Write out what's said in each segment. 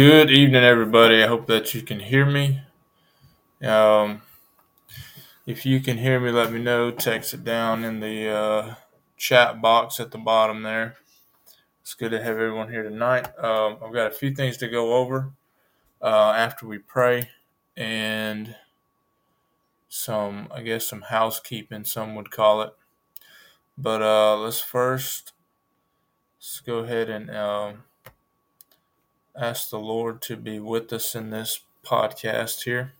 Good evening, everybody. I hope that you can hear me. Um, if you can hear me, let me know. Text it down in the uh, chat box at the bottom there. It's good to have everyone here tonight. Um, I've got a few things to go over uh, after we pray and some, I guess, some housekeeping, some would call it. But uh, let's first let's go ahead and um, ask the Lord to be with us in this podcast here.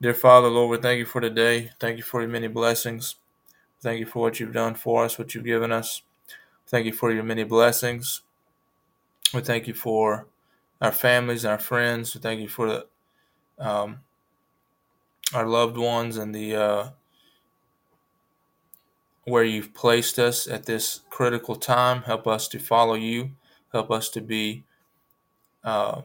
Dear Father, Lord, we thank you for today. Thank you for your many blessings. Thank you for what you've done for us, what you've given us. Thank you for your many blessings. We thank you for our families, and our friends. We thank you for the, um, our loved ones and the uh, where you've placed us at this critical time. Help us to follow you. Help us to be uh,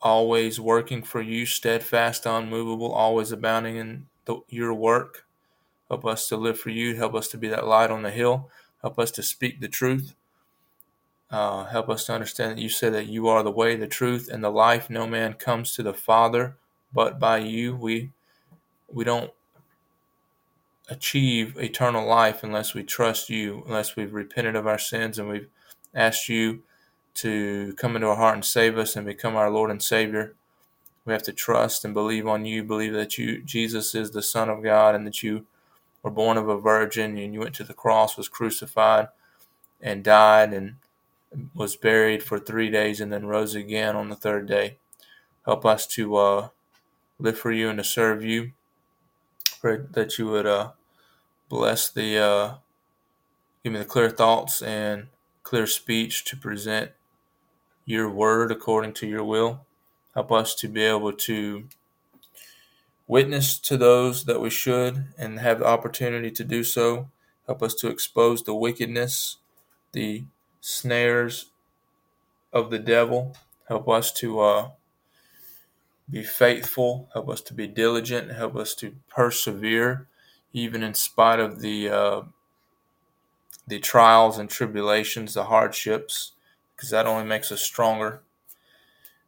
always working for you, steadfast, unmovable, always abounding in the, your work. Help us to live for you. Help us to be that light on the hill. Help us to speak the truth. Uh, help us to understand that you said that you are the way, the truth, and the life. No man comes to the Father but by you. We we don't achieve eternal life unless we trust you, unless we've repented of our sins and we've asked you to come into our heart and save us and become our Lord and Savior. We have to trust and believe on you, believe that you Jesus is the Son of God and that you were born of a virgin and you went to the cross, was crucified and died and was buried for three days and then rose again on the third day. Help us to uh, live for you and to serve you. Pray that you would uh, bless the, uh, give me the clear thoughts and clear speech to present your word according to your will. Help us to be able to witness to those that we should and have the opportunity to do so. Help us to expose the wickedness, the snares of the devil. Help us to uh, be faithful. Help us to be diligent. Help us to persevere, even in spite of the uh, the trials and tribulations, the hardships because that only makes us stronger.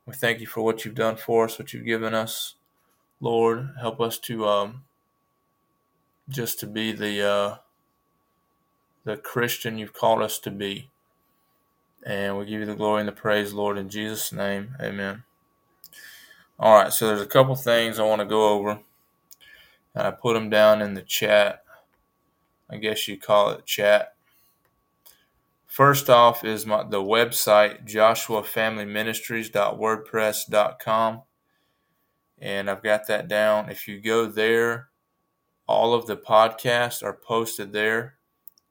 We thank you for what you've done for us, what you've given us. Lord, help us to um, just to be the uh, the Christian you've called us to be. And we give you the glory and the praise, Lord, in Jesus' name. Amen. All right, so there's a couple things I want to go over. And I put them down in the chat. I guess you call it chat. First off is my, the website joshuafamilyministries.wordpress.com and I've got that down. If you go there, all of the podcasts are posted there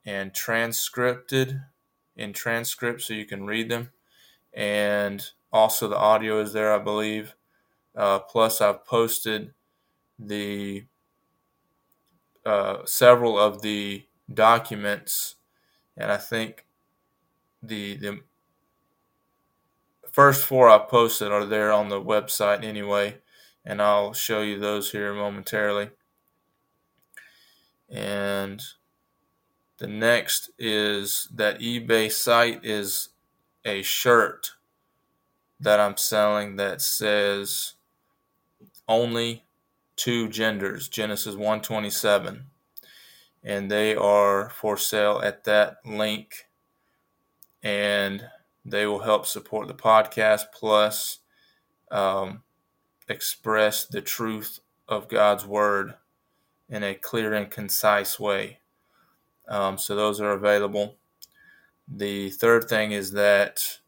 and transcripted in transcript so you can read them. And also the audio is there, I believe. Uh, plus, I've posted the uh, several of the documents, and I think the the first four I posted are there on the website anyway, and I'll show you those here momentarily. And the next is that eBay site is a shirt that I'm selling that says only two genders, Genesis 127. And they are for sale at that link and they will help support the podcast plus um, express the truth of God's word in a clear and concise way. Um, so those are available. The third thing is that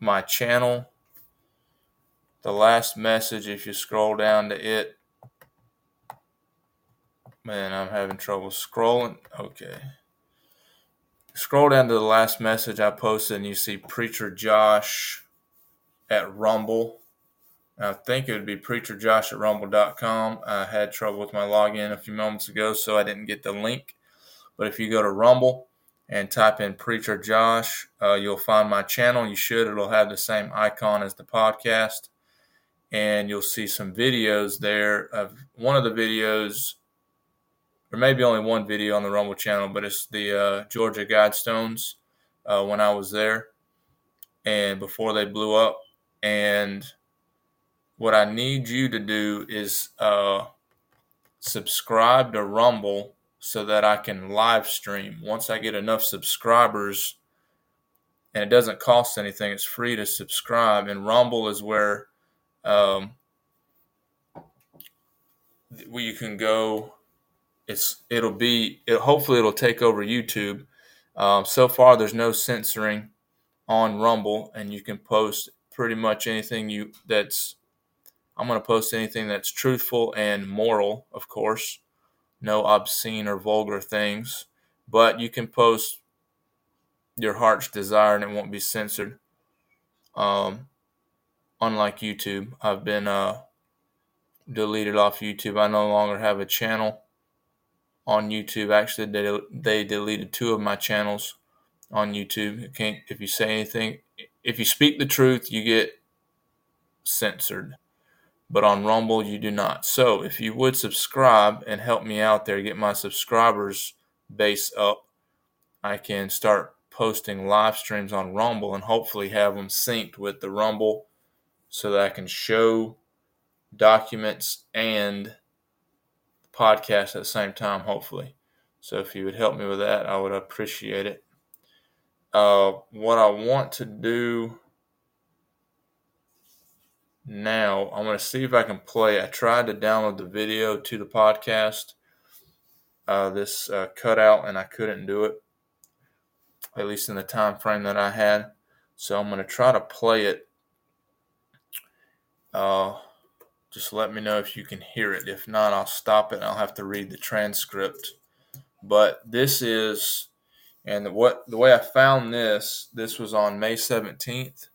my channel, the last message, if you scroll down to it, man, I'm having trouble scrolling. Okay. Scroll down to the last message I posted, and you see Preacher Josh at Rumble. I think it would be preacherjosh at rumble.com. I had trouble with my login a few moments ago, so I didn't get the link. But if you go to Rumble and type in Preacher Josh, uh, you'll find my channel. You should. It'll have the same icon as the podcast. And you'll see some videos there. Of one of the videos there may be only one video on the Rumble channel, but it's the uh, Georgia Guidestones uh, when I was there and before they blew up. And what I need you to do is uh, subscribe to Rumble so that I can live stream. Once I get enough subscribers, and it doesn't cost anything, it's free to subscribe. And Rumble is where um, where you can go. It's it'll be it, hopefully it'll take over YouTube. Um, so far, there's no censoring on Rumble, and you can post pretty much anything you that's. I'm going to post anything that's truthful and moral, of course. No obscene or vulgar things, but you can post your heart's desire and it won't be censored. Um, unlike YouTube, I've been uh, deleted off YouTube. I no longer have a channel on YouTube. Actually, they, they deleted two of my channels on YouTube. You can't if you say anything, if you speak the truth, you get censored. But on Rumble, you do not. So if you would subscribe and help me out there, get my subscribers base up, I can start posting live streams on Rumble and hopefully have them synced with the Rumble so that I can show documents and podcast at the same time, hopefully. So if you would help me with that, I would appreciate it. Uh, what I want to do now, I'm going to see if I can play. I tried to download the video to the podcast, uh, this uh, cutout, and I couldn't do it, at least in the time frame that I had. So I'm going to try to play it. Uh, just let me know if you can hear it. If not, I'll stop it and I'll have to read the transcript. But this is, and what the way I found this, this was on May 17th,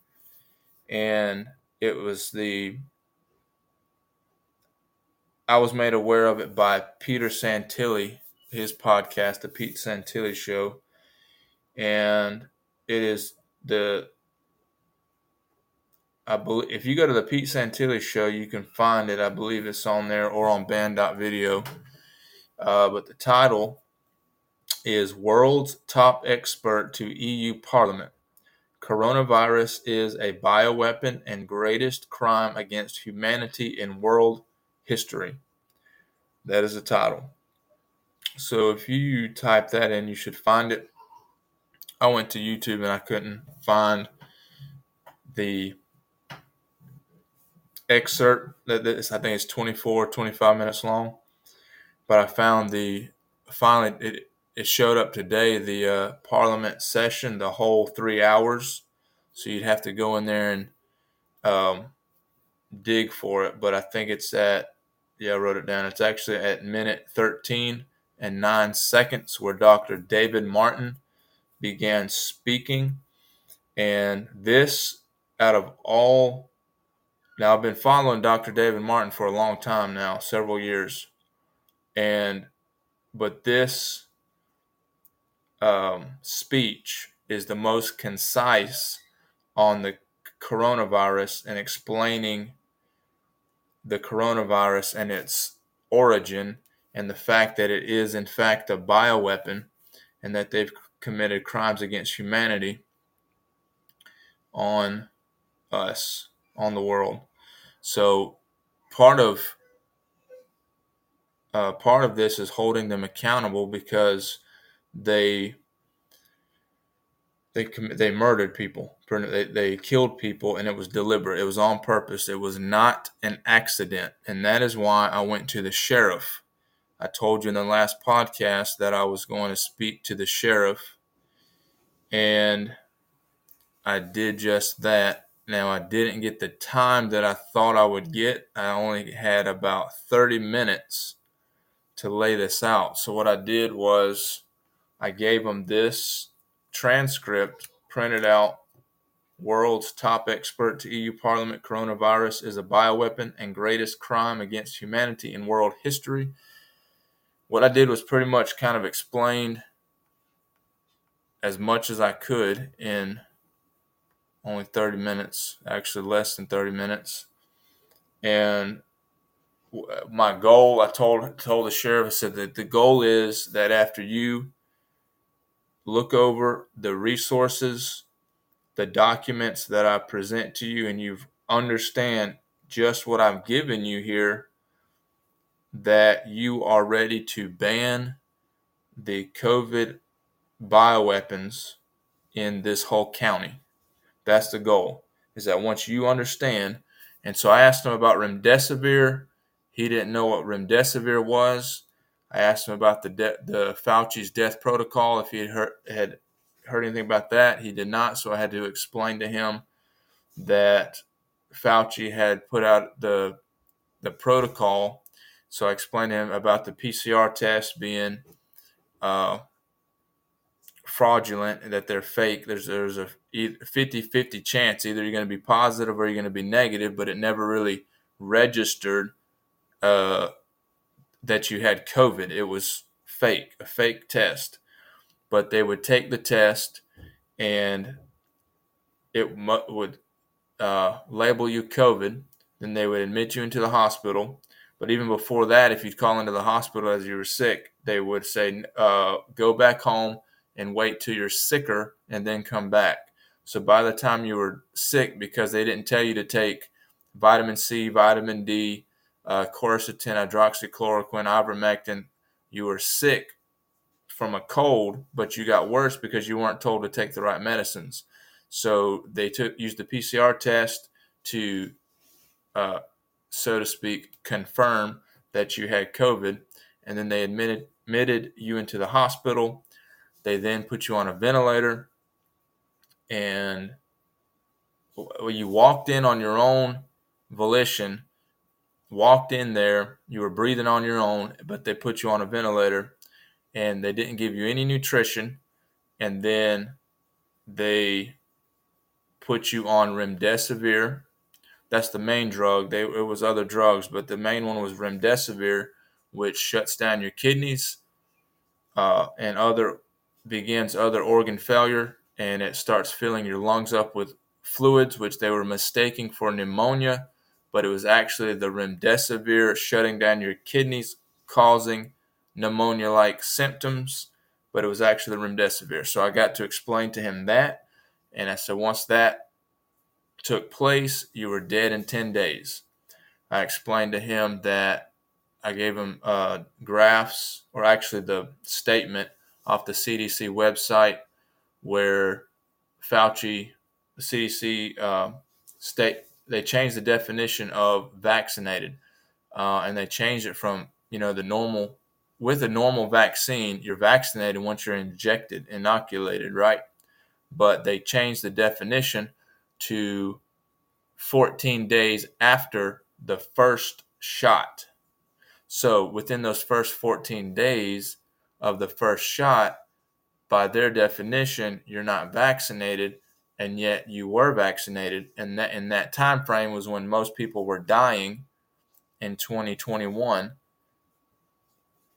and it was the, I was made aware of it by Peter Santilli, his podcast, The Pete Santilli Show. And it is the I believe if you go to the Pete Santilli show, you can find it. I believe it's on there or on banned.video. Uh, but the title is World's Top Expert to EU Parliament. Coronavirus is a bioweapon and greatest crime against humanity in world history. That is the title. So if you type that in, you should find it. I went to YouTube and I couldn't find the excerpt that this, I think it's 24, 25 minutes long. But I found the finally it it showed up today the uh, Parliament session, the whole three hours. So you'd have to go in there and um, dig for it. But I think it's at yeah, I wrote it down. It's actually at minute 13 and nine seconds where Dr. David Martin began speaking. And this, out of all now, I've been following Dr. David Martin for a long time now, several years, and but this um, speech is the most concise on the coronavirus and explaining the coronavirus and its origin and the fact that it is in fact a bioweapon and that they've committed crimes against humanity on us on the world. So part of uh, part of this is holding them accountable because they they they murdered people. They, they killed people, and it was deliberate. It was on purpose. It was not an accident, and that is why I went to the sheriff. I told you in the last podcast that I was going to speak to the sheriff, and I did just that. Now, I didn't get the time that I thought I would get. I only had about 30 minutes to lay this out. So, what I did was I gave them this transcript printed out. World's top expert to EU Parliament coronavirus is a bioweapon and greatest crime against humanity in world history. What I did was pretty much kind of explained as much as I could in only 30 minutes, actually less than 30 minutes. And my goal, I told told the sheriff, I said that the goal is that after you look over the resources, the documents that I present to you, and you understand just what I've given you here, that you are ready to ban the COVID bioweapons in this whole county. That's the goal. Is that once you understand, and so I asked him about remdesivir. He didn't know what remdesivir was. I asked him about the de- the Fauci's death protocol if he had heard, had heard anything about that. He did not, so I had to explain to him that Fauci had put out the the protocol. So I explained to him about the PCR test being uh, fraudulent and that they're fake. There's there's a 50-50 chance either you're going to be positive or you're going to be negative, but it never really registered uh, that you had COVID. It was fake, a fake test. But they would take the test and it would uh, label you COVID. Then they would admit you into the hospital. But even before that, if you'd call into the hospital as you were sick, they would say, uh, go back home and wait till you're sicker and then come back. So by the time you were sick, because they didn't tell you to take vitamin C, vitamin D, uh, quercetin, hydroxychloroquine, ivermectin, you were sick from a cold, but you got worse because you weren't told to take the right medicines. So they took used the PCR test to, uh, so to speak, confirm that you had COVID, and then they admitted admitted you into the hospital. They then put you on a ventilator, and you walked in on your own volition walked in there, you were breathing on your own, but they put you on a ventilator and they didn't give you any nutrition. And then they put you on remdesivir. That's the main drug. They, it was other drugs, but the main one was remdesivir, which shuts down your kidneys uh, and other begins other organ failure, and it starts filling your lungs up with fluids, which they were mistaking for pneumonia but it was actually the remdesivir shutting down your kidneys, causing pneumonia like symptoms, but it was actually the remdesivir. So I got to explain to him that. And I said, once that took place, you were dead in 10 days. I explained to him that I gave him uh, graphs, or actually the statement off the CDC website where Fauci, the CDC uh, state they changed the definition of vaccinated, uh, and they changed it from you know the normal with a normal vaccine, you're vaccinated once you're injected, inoculated, right? But they changed the definition to 14 days after the first shot. So within those first 14 days of the first shot, by their definition, you're not vaccinated and yet you were vaccinated. And that in that time frame was when most people were dying in 2021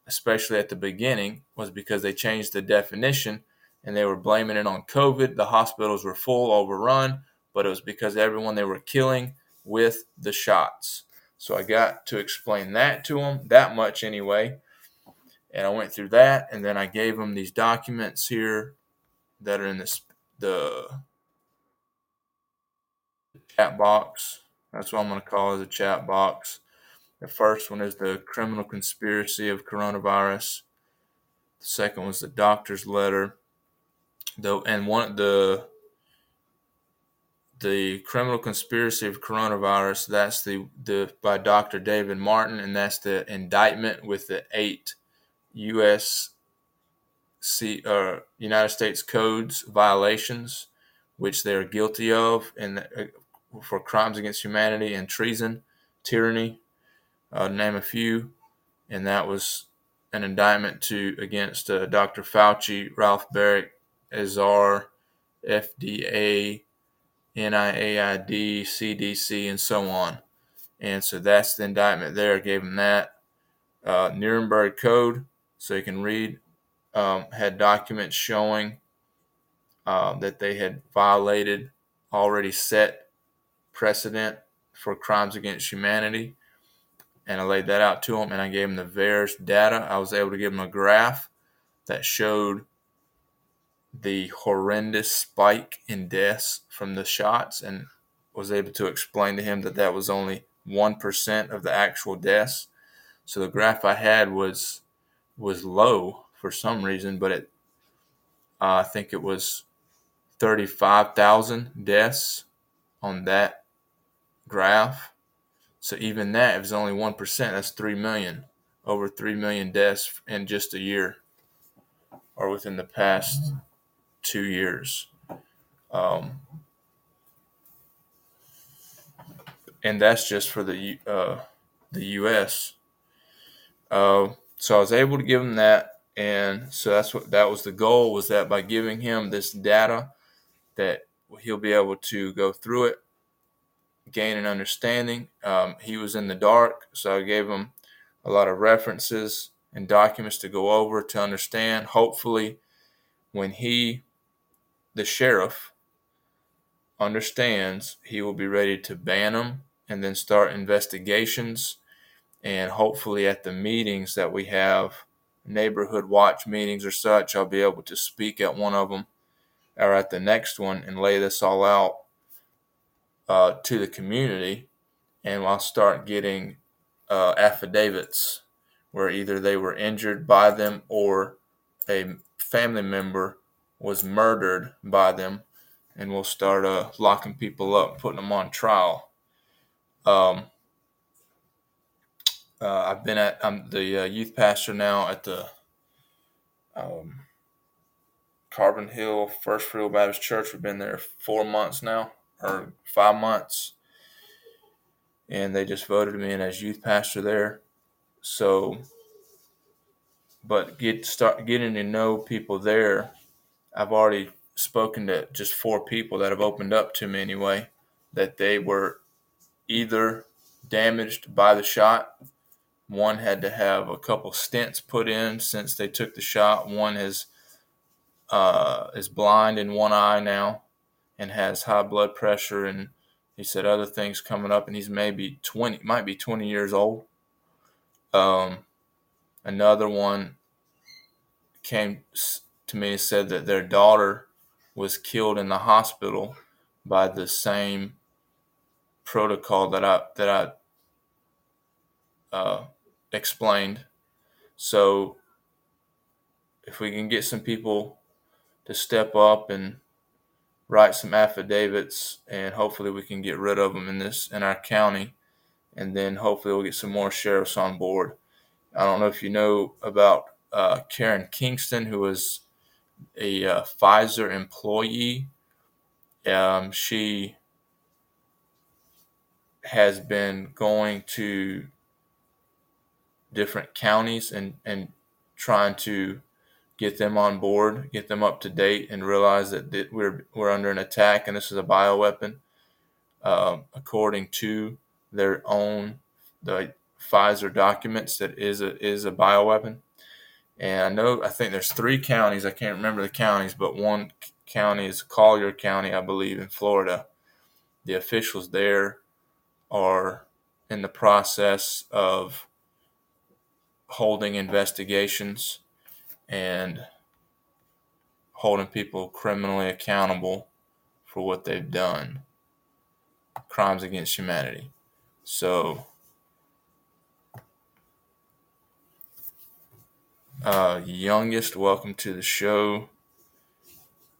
especially at the beginning was because they changed the definition and they were blaming it on covid. The hospitals were full overrun but it was because everyone they were killing with the shots. So i got to explain that to them that much anyway and i went through that and then i gave them these documents here that are in this the chat box. That's what I'm going to call it a chat box. The first one is the criminal conspiracy of coronavirus. The second was the doctor's letter. The and one the the criminal conspiracy of coronavirus. That's the the by Dr. David Martin, and that's the indictment with the eight U.S. C, uh, United States codes violations, which they are guilty of, and uh, for crimes against humanity and treason, tyranny, uh, name a few, and that was an indictment to against uh, Dr. Fauci, Ralph Baric, Azar, FDA, NIAID, CDC, and so on. And so that's the indictment there. Gave him that uh, Nuremberg Code, so you can read. Um, had documents showing uh, that they had violated already set precedent for crimes against humanity. And I laid that out to him and I gave him the VAERS data. I was able to give him a graph that showed the horrendous spike in deaths from the shots and was able to explain to him that that was only 1% of the actual deaths. So the graph I had was was low for some reason, but it uh, I think it was 35,000 deaths on that graph. So even that, only 1%, that's 3 million. Over 3 million deaths in just a year or within the past two years. Um, and that's just for the uh, the U.S. Uh, so I was able to give him that, and so that's what that was the goal was that by giving him this data, that he'll be able to go through it, gain an understanding. Um, he was in the dark, so I gave him a lot of references and documents to go over to understand. Hopefully, when he, the sheriff, understands, he will be ready to ban him and then start investigations. And hopefully, at the meetings that we have, neighborhood watch meetings or such, I'll be able to speak at one of them or at the next one and lay this all out uh, to the community. And I'll start getting uh, affidavits where either they were injured by them or a family member was murdered by them. And we'll start uh, locking people up, putting them on trial. Um, uh, I've been at I'm the uh, youth pastor now at the um, Carbon Hill First Real Baptist Church. We've been there four months now, or five months, and they just voted me in as youth pastor there. So, but get start getting to know people there. I've already spoken to just four people that have opened up to me anyway that they were either damaged by the shot. One had to have a couple stents put in since they took the shot. One has uh, is blind in one eye now and has high blood pressure and he said other things coming up and he's maybe 20 might be 20 years old um, another one came to me and said that their daughter was killed in the hospital by the same protocol that I that I uh, explained. So if we can get some people to step up and write some affidavits, and hopefully we can get rid of them in this in our county, and then hopefully we'll get some more sheriffs on board. I don't know if you know about uh, Karen Kingston, who was a uh, Pfizer employee. Um, she has been going to different counties and, and trying to get them on board, get them up to date, and realize that, that we're we're under an attack and this is a bioweapon, uh, according to their own the Pfizer documents that is a is a bioweapon. And I know I think there's three counties. I can't remember the counties, but one county is Collier County, I believe, in Florida. The officials there are in the process of holding investigations and holding people criminally accountable for what they've done crimes against humanity. So, uh, youngest, welcome to the show.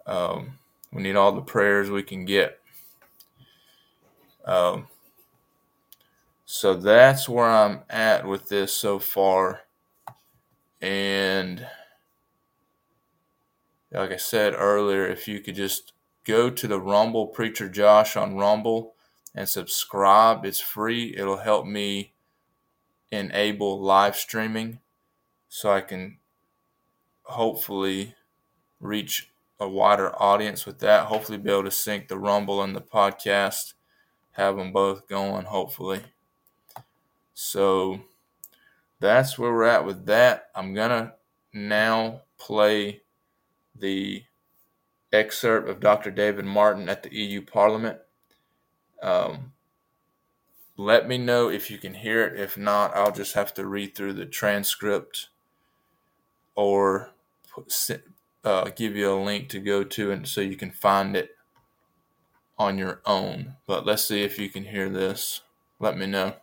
Um, we need all the prayers we can get. Um, so that's where I'm at with this so far. And like I said earlier, if you could just go to the Rumble Preacher Josh on Rumble and subscribe, it's free. It'll help me enable live streaming so I can hopefully reach a wider audience with that. Hopefully, be able to sync the Rumble and the podcast, have them both going, hopefully. So that's where we're at with that. I'm going to now play the excerpt of Dr. David Martin at the EU Parliament. Um, let me know if you can hear it. If not, I'll just have to read through the transcript or uh, give you a link to go to and so you can find it on your own. But let's see if you can hear this. Let me know.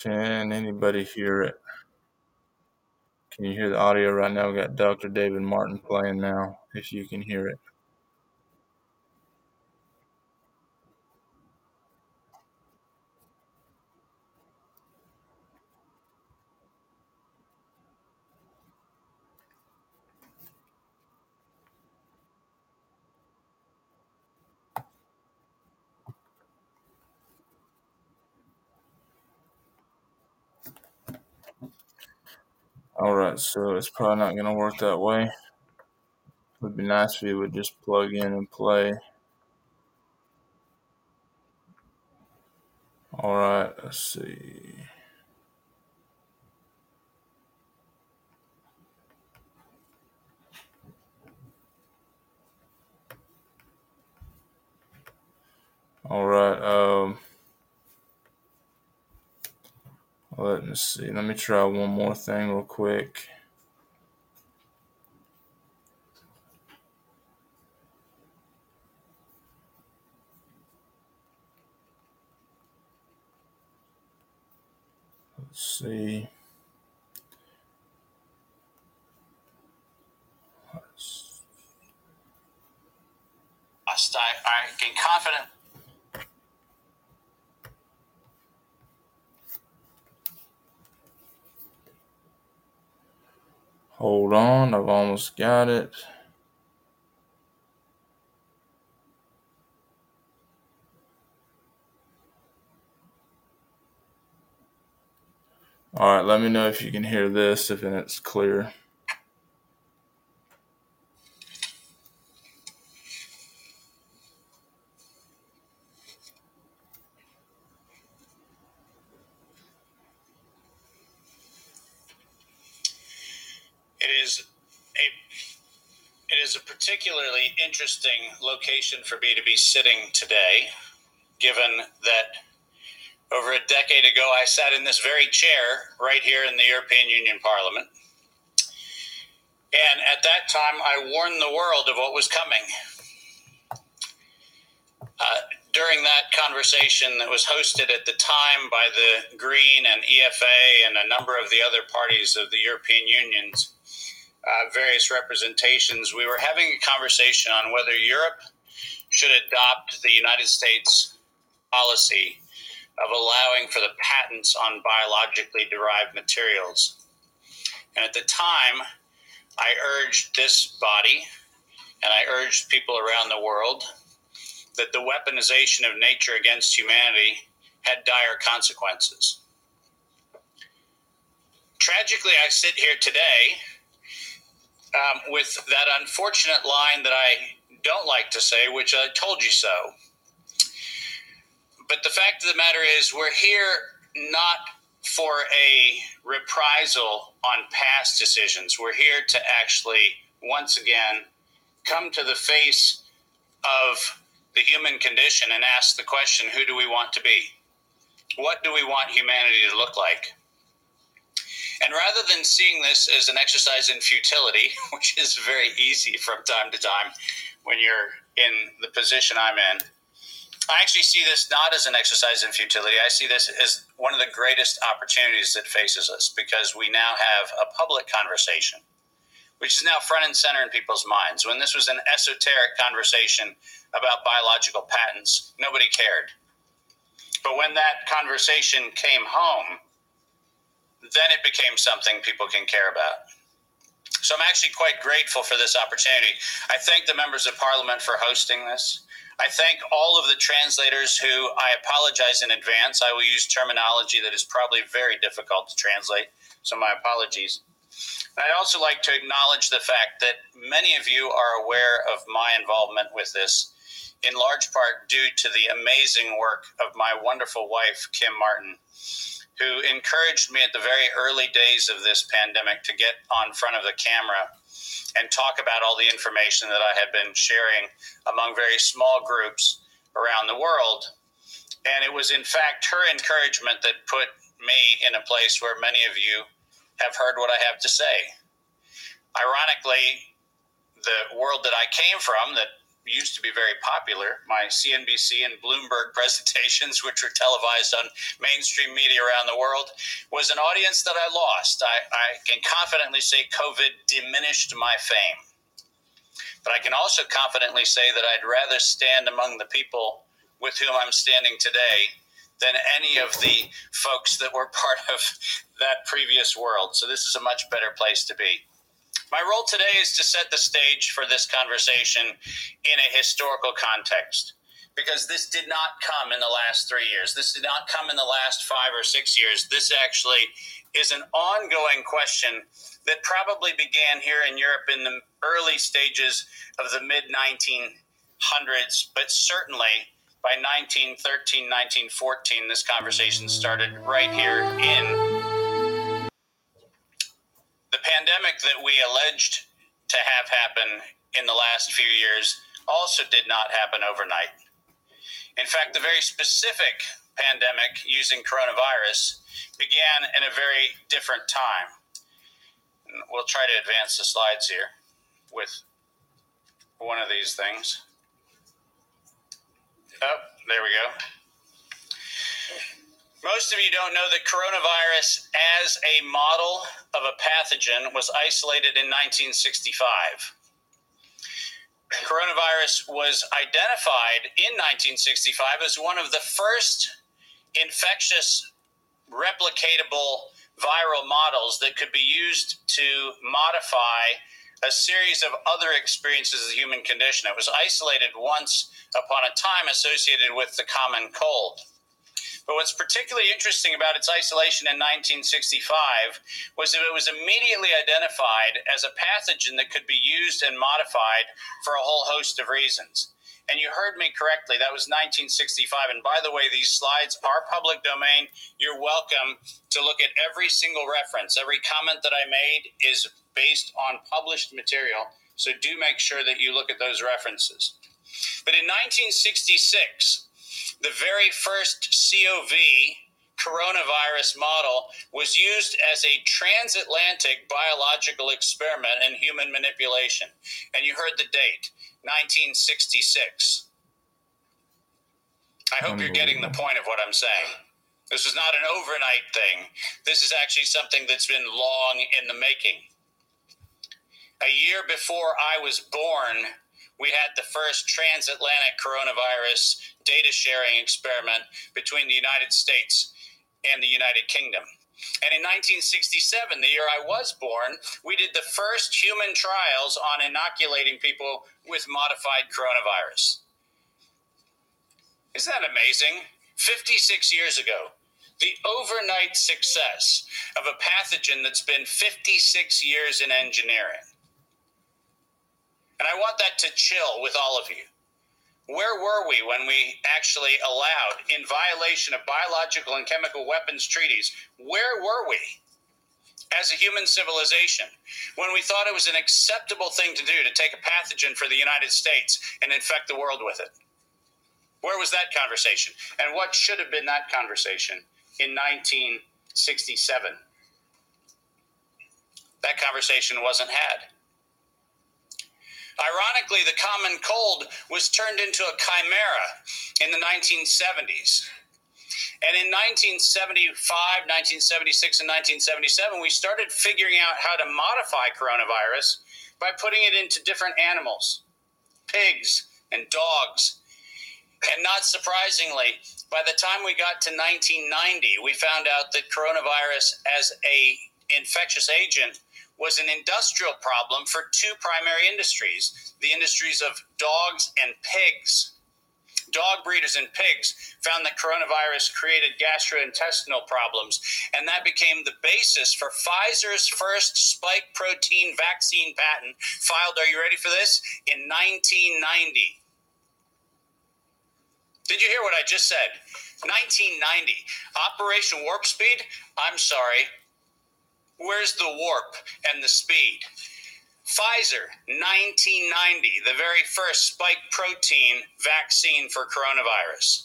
Can anybody hear it? Can you hear the audio right now? We got Dr. David Martin playing now, if you can hear it. All right, so it's probably not going to work that way. It would be nice if you would just plug in and play. All right, let's see. All right, um, let me see. Let me try one more thing real quick. Let's see. I, I gain confidence. Hold on, I've almost got it. All right, let me know if you can hear this, if it's clear. It is a it is a particularly interesting location for me to be sitting today, given that over a decade ago I sat in this very chair right here in the European Union Parliament. And at that time, I warned the world of what was coming. Uh, during that conversation that was hosted at the time by the Green and EFA and a number of the other parties of the European Union's uh, various representations, we were having a conversation on whether Europe should adopt the United States policy of allowing for the patents on biologically derived materials. And at the time, I urged this body and I urged people around the world that the weaponization of nature against humanity had dire consequences. Tragically, I sit here today um, with that unfortunate line that I don't like to say, which I told you so. But the fact of the matter is, we're here not for a reprisal on past decisions. We're here to actually, once again, come to the face of the human condition and ask the question who do we want to be? What do we want humanity to look like? And rather than seeing this as an exercise in futility, which is very easy from time to time when you're in the position I'm in, I actually see this not as an exercise in futility. I see this as one of the greatest opportunities that faces us because we now have a public conversation, which is now front and center in people's minds. When this was an esoteric conversation about biological patents, nobody cared. But when that conversation came home, then it became something people can care about. So I'm actually quite grateful for this opportunity. I thank the members of parliament for hosting this. I thank all of the translators who I apologize in advance. I will use terminology that is probably very difficult to translate, so my apologies. And I'd also like to acknowledge the fact that many of you are aware of my involvement with this, in large part due to the amazing work of my wonderful wife, Kim Martin, who encouraged me at the very early days of this pandemic to get on front of the camera and talk about all the information that I had been sharing among very small groups around the world. And it was, in fact, her encouragement that put me in a place where many of you have heard what I have to say. Ironically, the world that I came from, that used to be very popular. My CNBC and Bloomberg presentations, which were televised on mainstream media around the world, was an audience that I lost. I, I can confidently say COVID diminished my fame. But I can also confidently say that I'd rather stand among the people with whom I'm standing today than any of the folks that were part of that previous world. So this is a much better place to be. My role today is to set the stage for this conversation in a historical context because this did not come in the last three years. This did not come in the last five or six years. This actually is an ongoing question that probably began here in Europe in the early stages of the mid 1900s, but certainly by 1913, 1914, this conversation started right here in pandemic that we alleged to have happen in the last few years also did not happen overnight. In fact, the very specific pandemic using coronavirus began in a very different time. We'll try to advance the slides here with one of these things. Oh, there we go. Most of you don't know that coronavirus, as a model of a pathogen, was isolated in 1965. Coronavirus was identified in 1965 as one of the first infectious replicatable viral models that could be used to modify a series of other experiences of the human condition. It was isolated once upon a time associated with the common cold. But what's particularly interesting about its isolation in 1965 was that it was immediately identified as a pathogen that could be used and modified for a whole host of reasons. And you heard me correctly, that was 1965. And by the way, these slides are public domain. You're welcome to look at every single reference. Every comment that I made is based on published material. So do make sure that you look at those references. But in 1966, the very first COV coronavirus model was used as a transatlantic biological experiment in human manipulation. And you heard the date 1966. I hope you're getting the point of what I'm saying. This is not an overnight thing. This is actually something that's been long in the making. A year before I was born, we had the first transatlantic coronavirus data sharing experiment between the United States and the United Kingdom. And in 1967, the year I was born, we did the first human trials on inoculating people with modified coronavirus. Isn't that amazing? 56 years ago, the overnight success of a pathogen that's been 56 years in engineering. And I want that to chill with all of you. Where were we when we actually allowed, in violation of biological and chemical weapons treaties, where were we as a human civilization when we thought it was an acceptable thing to do to take a pathogen for the United States and infect the world with it? Where was that conversation? And what should have been that conversation in 1967? That conversation wasn't had. Ironically, the common cold was turned into a chimera in the 1970s. And in 1975, 1976, and 1977, we started figuring out how to modify coronavirus by putting it into different animals pigs and dogs and not surprisingly, by the time we got to 1990, we found out that coronavirus as a infectious agent was an industrial problem for two primary industries the industries of dogs and pigs. Dog breeders and pigs found that coronavirus created gastrointestinal problems, and that became the basis for Pfizer's first spike protein vaccine patent, filed, are you ready for this? In 1990. Did you hear what I just said? 1990. Operation Warp Speed? I'm sorry. Where's the warp and the speed? Pfizer, 1990, the very first spike protein vaccine for coronavirus.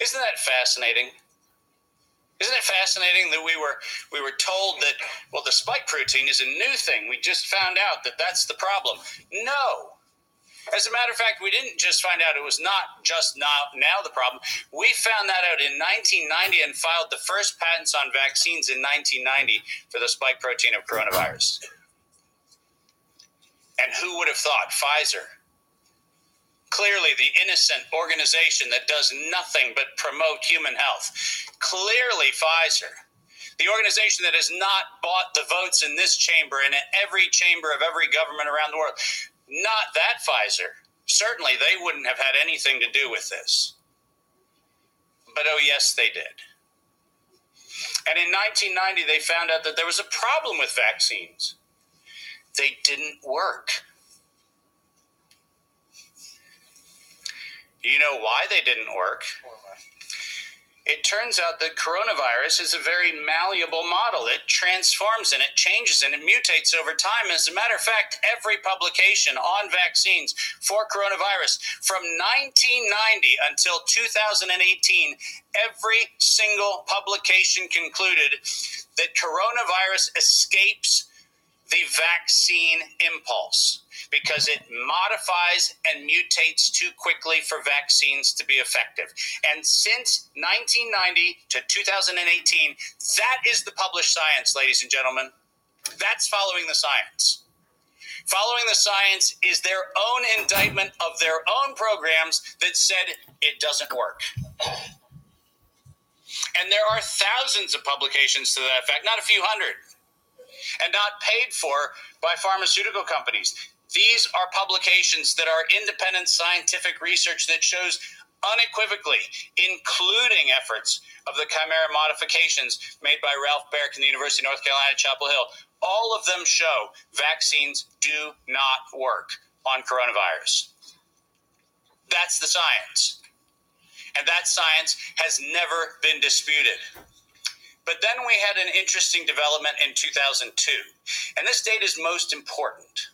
Isn't that fascinating? Isn't it fascinating that we were we were told that well the spike protein is a new thing. We just found out that that's the problem. No. As a matter of fact, we didn't just find out it was not just now, now the problem. We found that out in 1990 and filed the first patents on vaccines in 1990 for the spike protein of coronavirus. And who would have thought? Pfizer. Clearly, the innocent organization that does nothing but promote human health. Clearly, Pfizer the organization that has not bought the votes in this chamber and in every chamber of every government around the world. Not that Pfizer. Certainly, they wouldn't have had anything to do with this. But oh, yes, they did. And in 1990, they found out that there was a problem with vaccines. They didn't work. You know why they didn't work? It turns out that coronavirus is a very malleable model. It transforms and it changes and it mutates over time. As a matter of fact, every publication on vaccines for coronavirus from 1990 until 2018, every single publication concluded that coronavirus escapes the vaccine impulse because it modifies and mutates too quickly for vaccines to be effective. And since 1990 to 2018, that is the published science, ladies and gentlemen. That's following the science. Following the science is their own indictment of their own programs that said it doesn't work. And there are thousands of publications to that effect, not a few hundred, and not paid for by pharmaceutical companies. These are publications that are independent scientific research that shows unequivocally, including efforts of the chimera modifications made by Ralph Baric in the University of North Carolina, Chapel Hill. All of them show vaccines do not work on coronavirus. That's the science. And that science has never been disputed. But then we had an interesting development in 2002. And this date is most important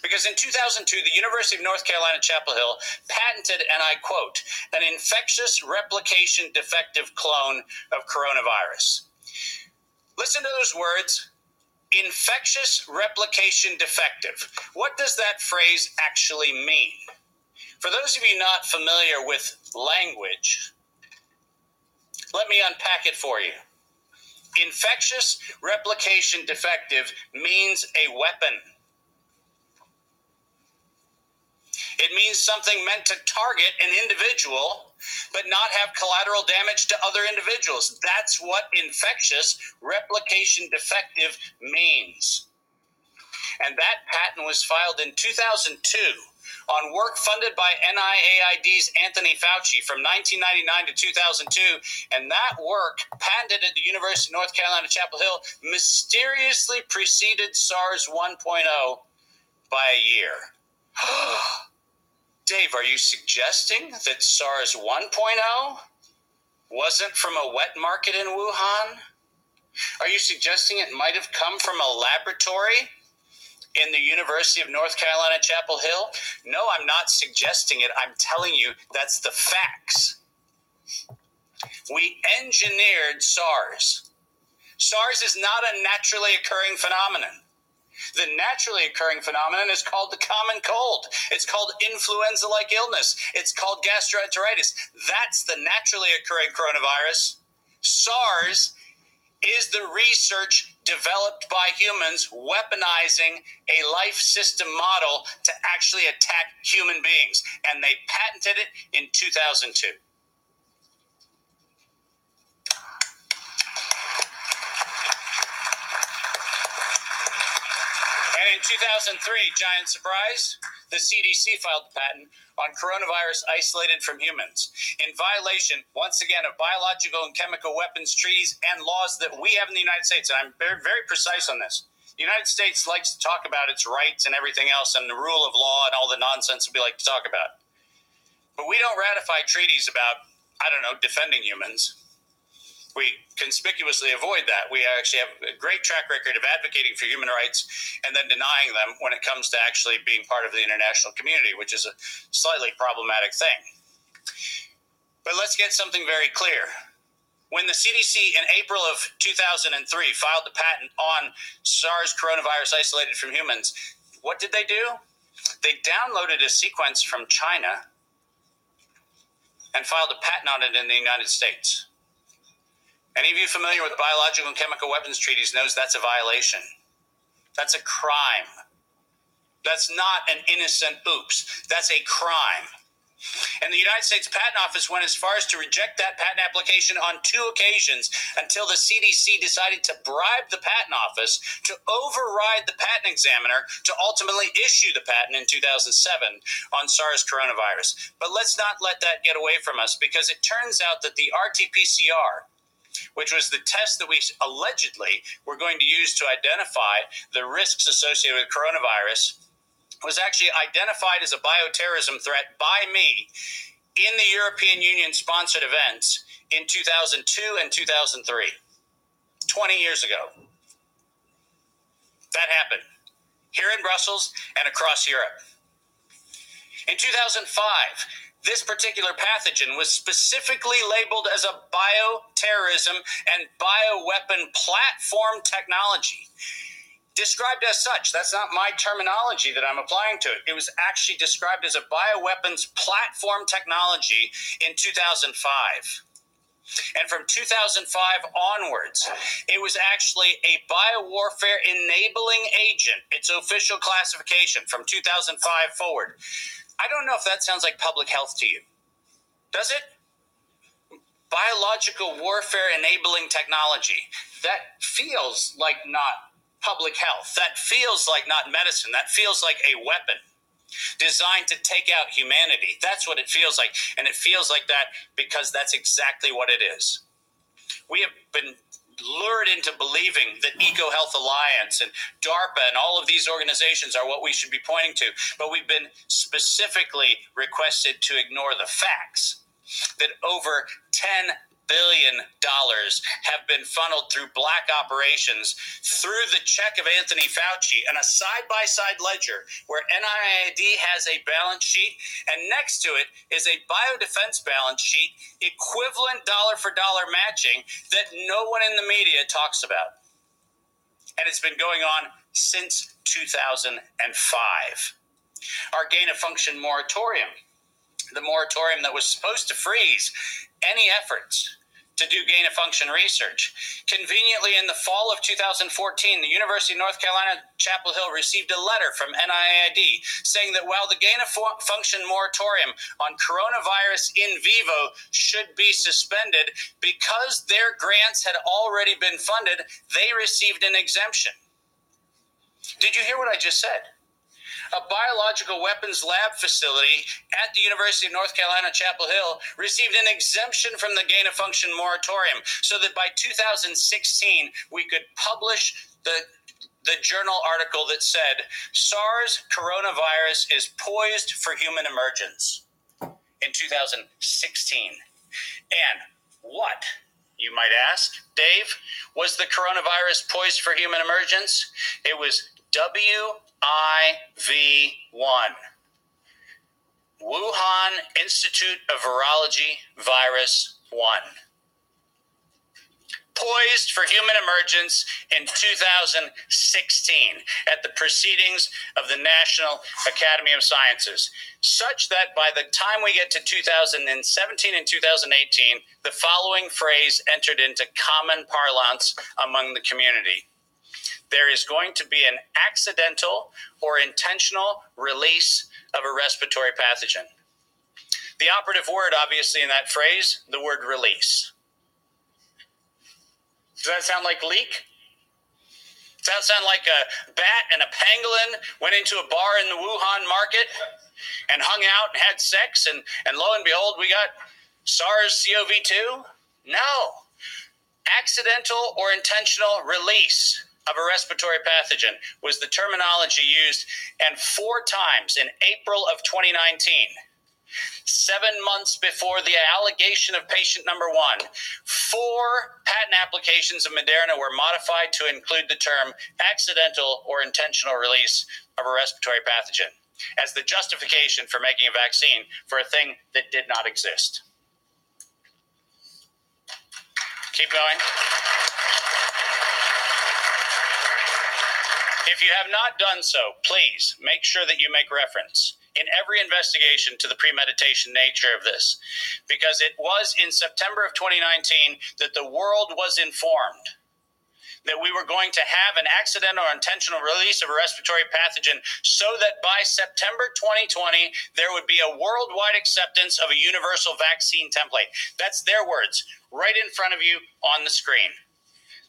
because in 2002, the University of North Carolina, Chapel Hill patented, and I quote, an infectious replication defective clone of coronavirus. Listen to those words infectious replication defective. What does that phrase actually mean? For those of you not familiar with language, let me unpack it for you. Infectious replication defective means a weapon. It means something meant to target an individual, but not have collateral damage to other individuals. That's what infectious replication defective means. And that patent was filed in 2002 on work funded by NIAID's Anthony Fauci from 1999 to 2002. And that work, patented at the University of North Carolina, Chapel Hill, mysteriously preceded SARS 1.0 by a year. Dave, are you suggesting that SARS 1.0 wasn't from a wet market in Wuhan? Are you suggesting it might have come from a laboratory in the University of North Carolina, Chapel Hill? No, I'm not suggesting it. I'm telling you that's the facts. We engineered SARS. SARS is not a naturally occurring phenomenon. The naturally occurring phenomenon is called the common cold. It's called influenza like illness. It's called gastroenteritis. That's the naturally occurring coronavirus. SARS is the research developed by humans weaponizing a life system model to actually attack human beings. And they patented it in 2002. And in 2003, giant surprise, the CDC filed the patent on coronavirus isolated from humans in violation, once again, of biological and chemical weapons treaties and laws that we have in the United States. And I'm very, very precise on this. The United States likes to talk about its rights and everything else and the rule of law and all the nonsense that we like to talk about. But we don't ratify treaties about, I don't know, defending humans we conspicuously avoid that. We actually have a great track record of advocating for human rights and then denying them when it comes to actually being part of the international community, which is a slightly problematic thing. But let's get something very clear. When the CDC in April of 2003 filed the patent on SARS coronavirus isolated from humans, what did they do? They downloaded a sequence from China and filed a patent on it in the United States. Any of you familiar with biological and chemical weapons treaties knows that's a violation. That's a crime. That's not an innocent oops. That's a crime. And the United States Patent Office went as far as to reject that patent application on two occasions until the CDC decided to bribe the Patent Office to override the patent examiner to ultimately issue the patent in 2007 on SARS coronavirus. But let's not let that get away from us because it turns out that the RT PCR, which was the test that we allegedly were going to use to identify the risks associated with coronavirus, was actually identified as a bioterrorism threat by me in the European Union sponsored events in 2002 and 2003, 20 years ago. That happened here in Brussels and across Europe. In 2005, this particular pathogen was specifically labeled as a bioterrorism and bioweapon platform technology. Described as such, that's not my terminology that I'm applying to it. It was actually described as a bioweapons platform technology in 2005. And from 2005 onwards, it was actually a biowarfare enabling agent, its official classification from 2005 forward. I don't know if that sounds like public health to you. Does it? Biological warfare enabling technology. That feels like not public health. That feels like not medicine. That feels like a weapon designed to take out humanity. That's what it feels like. And it feels like that because that's exactly what it is. We have been lured into believing that EcoHealth Alliance and DARPA and all of these organizations are what we should be pointing to. But we've been specifically requested to ignore the facts that over 10 billion dollars have been funneled through black operations through the check of Anthony Fauci and a side-by-side ledger where NIAID has a balance sheet and next to it is a biodefense balance sheet equivalent dollar for dollar matching that no one in the media talks about. And it's been going on since 2005. Our gain of function moratorium the moratorium that was supposed to freeze any efforts to do gain of function research. Conveniently, in the fall of 2014, the University of North Carolina Chapel Hill received a letter from NIAID saying that while the gain of function moratorium on coronavirus in vivo should be suspended, because their grants had already been funded, they received an exemption. Did you hear what I just said? A biological weapons lab facility at the University of North Carolina, Chapel Hill, received an exemption from the gain of function moratorium so that by 2016 we could publish the the journal article that said SARS coronavirus is poised for human emergence in 2016. And what, you might ask, Dave, was the coronavirus poised for human emergence? It was W IV1. Wuhan Institute of Virology Virus 1. Poised for human emergence in 2016 at the proceedings of the National Academy of Sciences, such that by the time we get to 2017 and 2018, the following phrase entered into common parlance among the community there is going to be an accidental or intentional release of a respiratory pathogen. The operative word, obviously, in that phrase, the word release. Does that sound like leak? Does that sound like a bat and a pangolin went into a bar in the Wuhan market and hung out and had sex, and, and lo and behold, we got SARS CoV 2? No. Accidental or intentional release of a respiratory pathogen was the terminology used, and four times in April of 2019. Seven months before the allegation of patient number one, four patent applications of Moderna were modified to include the term accidental or intentional release of a respiratory pathogen as the justification for making a vaccine for a thing that did not exist. Keep going. If you have not done so, please make sure that you make reference in every investigation to the premeditation nature of this, because it was in September of 2019 that the world was informed that we were going to have an accidental or intentional release of a respiratory pathogen so that by September 2020, there would be a worldwide acceptance of a universal vaccine template. That's their words right in front of you on the screen.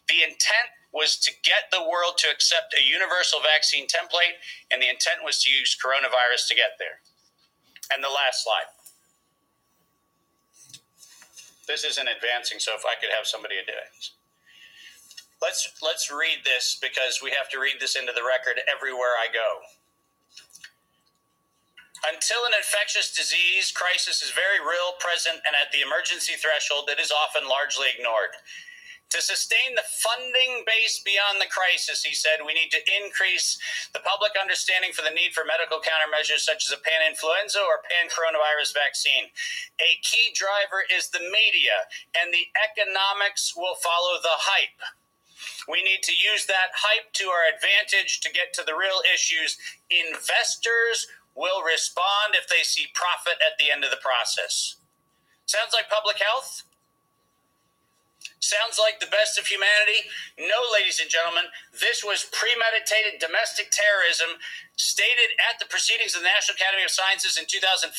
The intent was to get the world to accept a universal vaccine template, and the intent was to use coronavirus to get there. And the last slide. This isn't advancing, so if I could have somebody do it. Let's let's read this because we have to read this into the record everywhere I go. Until an infectious disease crisis is very real, present, and at the emergency threshold, it is often largely ignored. To sustain the funding base beyond the crisis, he said, we need to increase the public understanding for the need for medical countermeasures such as a pan influenza or pan coronavirus vaccine. A key driver is the media, and the economics will follow the hype. We need to use that hype to our advantage to get to the real issues. Investors will respond if they see profit at the end of the process. Sounds like public health? Sounds like the best of humanity? No, ladies and gentlemen, this was premeditated domestic terrorism stated at the proceedings of the National Academy of Sciences in 2015,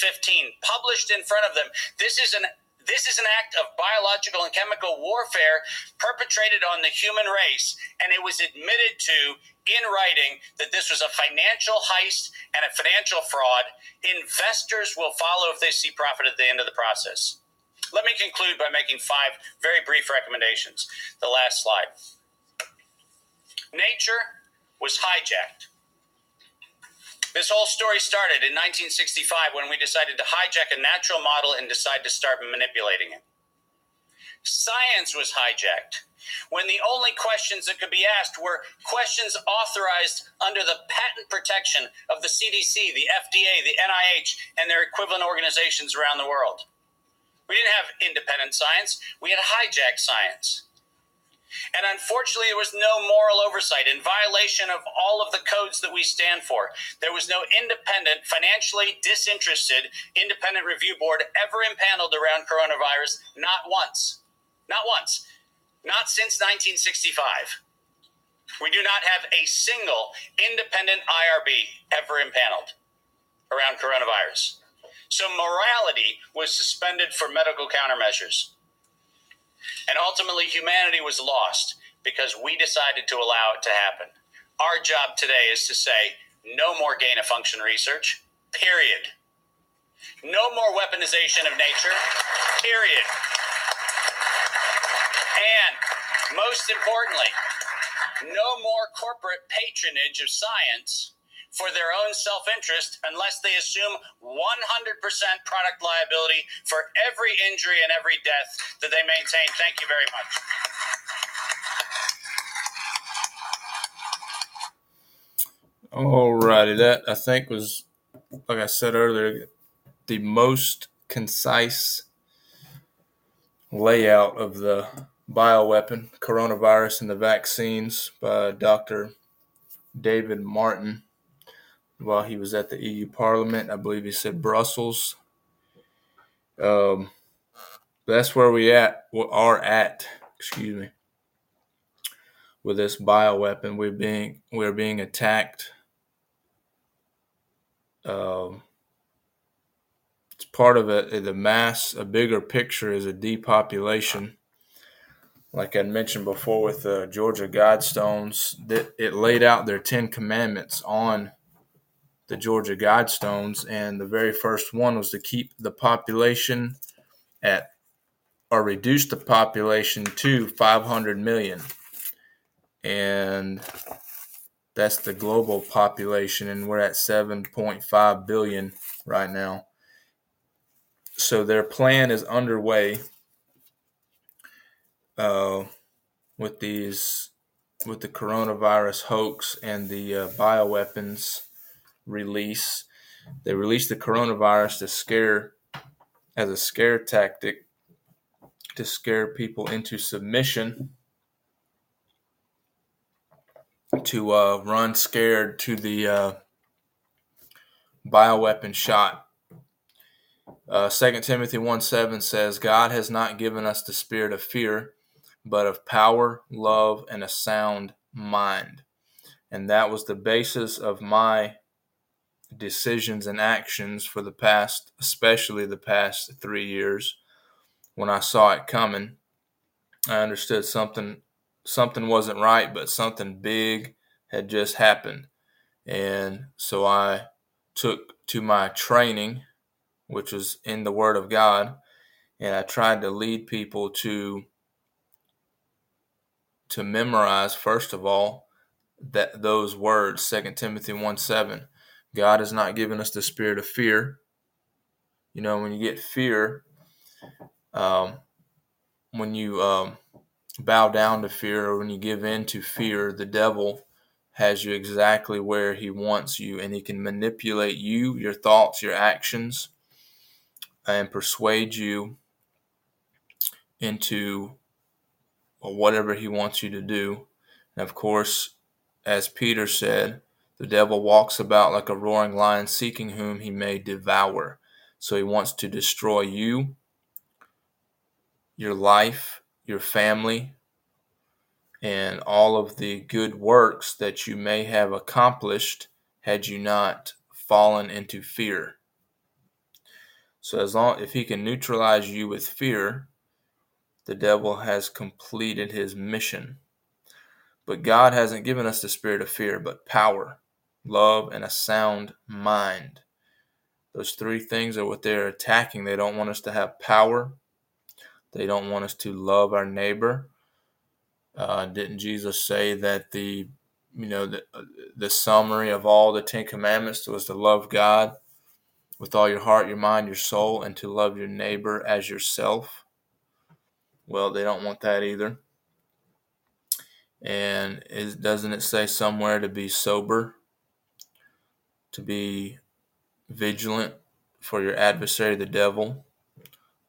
published in front of them. This is an this is an act of biological and chemical warfare perpetrated on the human race, and it was admitted to in writing that this was a financial heist and a financial fraud. Investors will follow if they see profit at the end of the process. Let me conclude by making five very brief recommendations. The last slide. Nature was hijacked. This whole story started in 1965 when we decided to hijack a natural model and decide to start manipulating it. Science was hijacked when the only questions that could be asked were questions authorized under the patent protection of the CDC, the FDA, the NIH, and their equivalent organizations around the world. We didn't have independent science, we had hijacked science. And unfortunately, there was no moral oversight in violation of all of the codes that we stand for. There was no independent, financially disinterested, independent review board ever impaneled around coronavirus, not once. Not once. Not since 1965. We do not have a single independent IRB ever impaneled around coronavirus. So morality was suspended for medical countermeasures. And ultimately, humanity was lost because we decided to allow it to happen. Our job today is to say no more gain of function research, period. No more weaponization of nature, period. And most importantly, no more corporate patronage of science for their own self interest unless they assume 100% product liability for every injury and every death that they maintain. Thank you very much. All righty, that I think was, like I said earlier, the most concise layout of the bioweapon, coronavirus, and the vaccines by Dr. David Martin while he was at the EU Parliament. I believe he said Brussels. Um, that's where we at are at. Excuse me. With this bioweapon, we're being we're being attacked. Um, it's part of it. The mass, a bigger picture is a depopulation. Like I mentioned before with the Georgia Guidestones, that it laid out their Ten Commandments on the Georgia Guidestones, and the very first one was to keep the population at or reduce the population to 500 million. And that's the global population, and we're at 7.5 billion right now. So their plan is underway uh, with these with the coronavirus hoax and the uh, bioweapons release. They released the coronavirus to scare, as a scare tactic, to scare people into submission, to uh, run scared to the uh, bioweapon shot. Uh, 2 Timothy 1 7 says, God has not given us the spirit of fear, but of power, love, and a sound mind. And that was the basis of my decisions and actions for the past, especially the past three years. When I saw it coming, I understood something something wasn't right, but something big had just happened. And so I took to my training, which was in the Word of God, and I tried to lead people to to memorize first of all that those words, 2 Timothy 1 7. God has not given us the spirit of fear. You know, when you get fear, um, when you um, bow down to fear or when you give in to fear, the devil has you exactly where he wants you and he can manipulate you, your thoughts, your actions, and persuade you into whatever he wants you to do. And of course, as Peter said, the devil walks about like a roaring lion, seeking whom he may devour. So he wants to destroy you, your life, your family, and all of the good works that you may have accomplished had you not fallen into fear. So as long if he can neutralize you with fear, the devil has completed his mission. But God hasn't given us the spirit of fear, but power, love, and a sound mind. Those three things are what they're attacking. They don't want us to have power. They don't want us to love our neighbor. Uh, didn't Jesus say that the you know the, the summary of all the Ten Commandments was to love God with all your heart, your mind, your soul, and to love your neighbor as yourself? Well, they don't want that either. And is, doesn't it say somewhere to be sober? To be vigilant, for your adversary, the devil,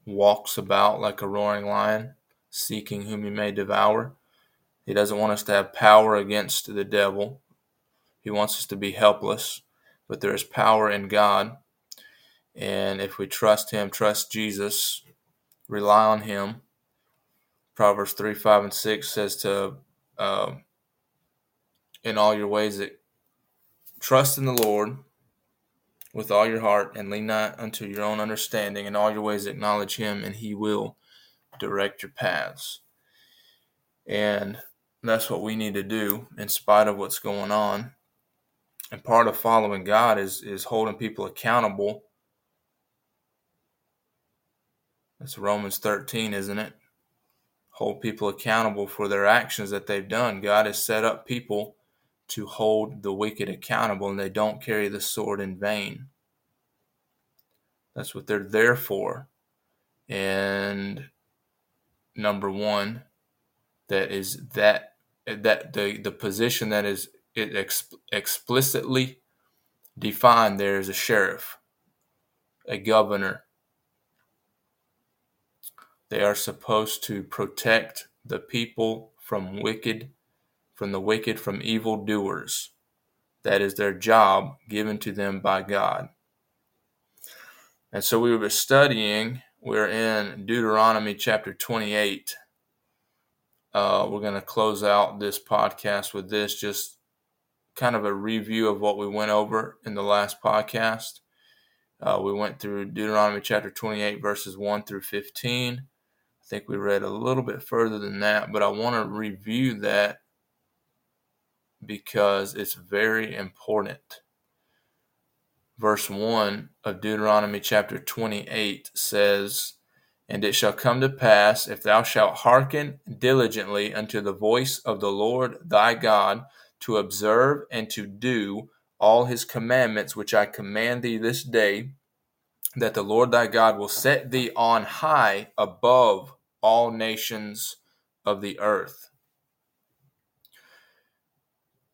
walks about like a roaring lion, seeking whom he may devour. He doesn't want us to have power against the devil. He wants us to be helpless, but there is power in God. And if we trust Him, trust Jesus, rely on Him, Proverbs 3, 5, and 6 says to, uh, in all your ways, that trust in the Lord with all your heart and lean not unto your own understanding. In all your ways, acknowledge Him, and He will direct your paths. And that's what we need to do in spite of what's going on. And part of following God is is holding people accountable. That's Romans 13, isn't it? Hold people accountable for their actions that they've done. God has set up people to hold the wicked accountable and they don't carry the sword in vain. That's what they're there for. And number one, that is that that the the position that is it ex- explicitly defined there is a sheriff, a governor. They are supposed to protect the people from wicked, from the wicked, from evil doers. That is their job given to them by God. And so we were studying, we're in Deuteronomy chapter 28. Uh, we're going to close out this podcast with this, just kind of a review of what we went over in the last podcast. Uh, we went through Deuteronomy chapter 28, verses 1 through 15. I think we read a little bit further than that, but I want to review that because it's very important. Verse 1 of Deuteronomy chapter 28 says, And it shall come to pass, if thou shalt hearken diligently unto the voice of the Lord thy God, to observe and to do all his commandments which I command thee this day, that the Lord thy God will set thee on high above all nations of the earth.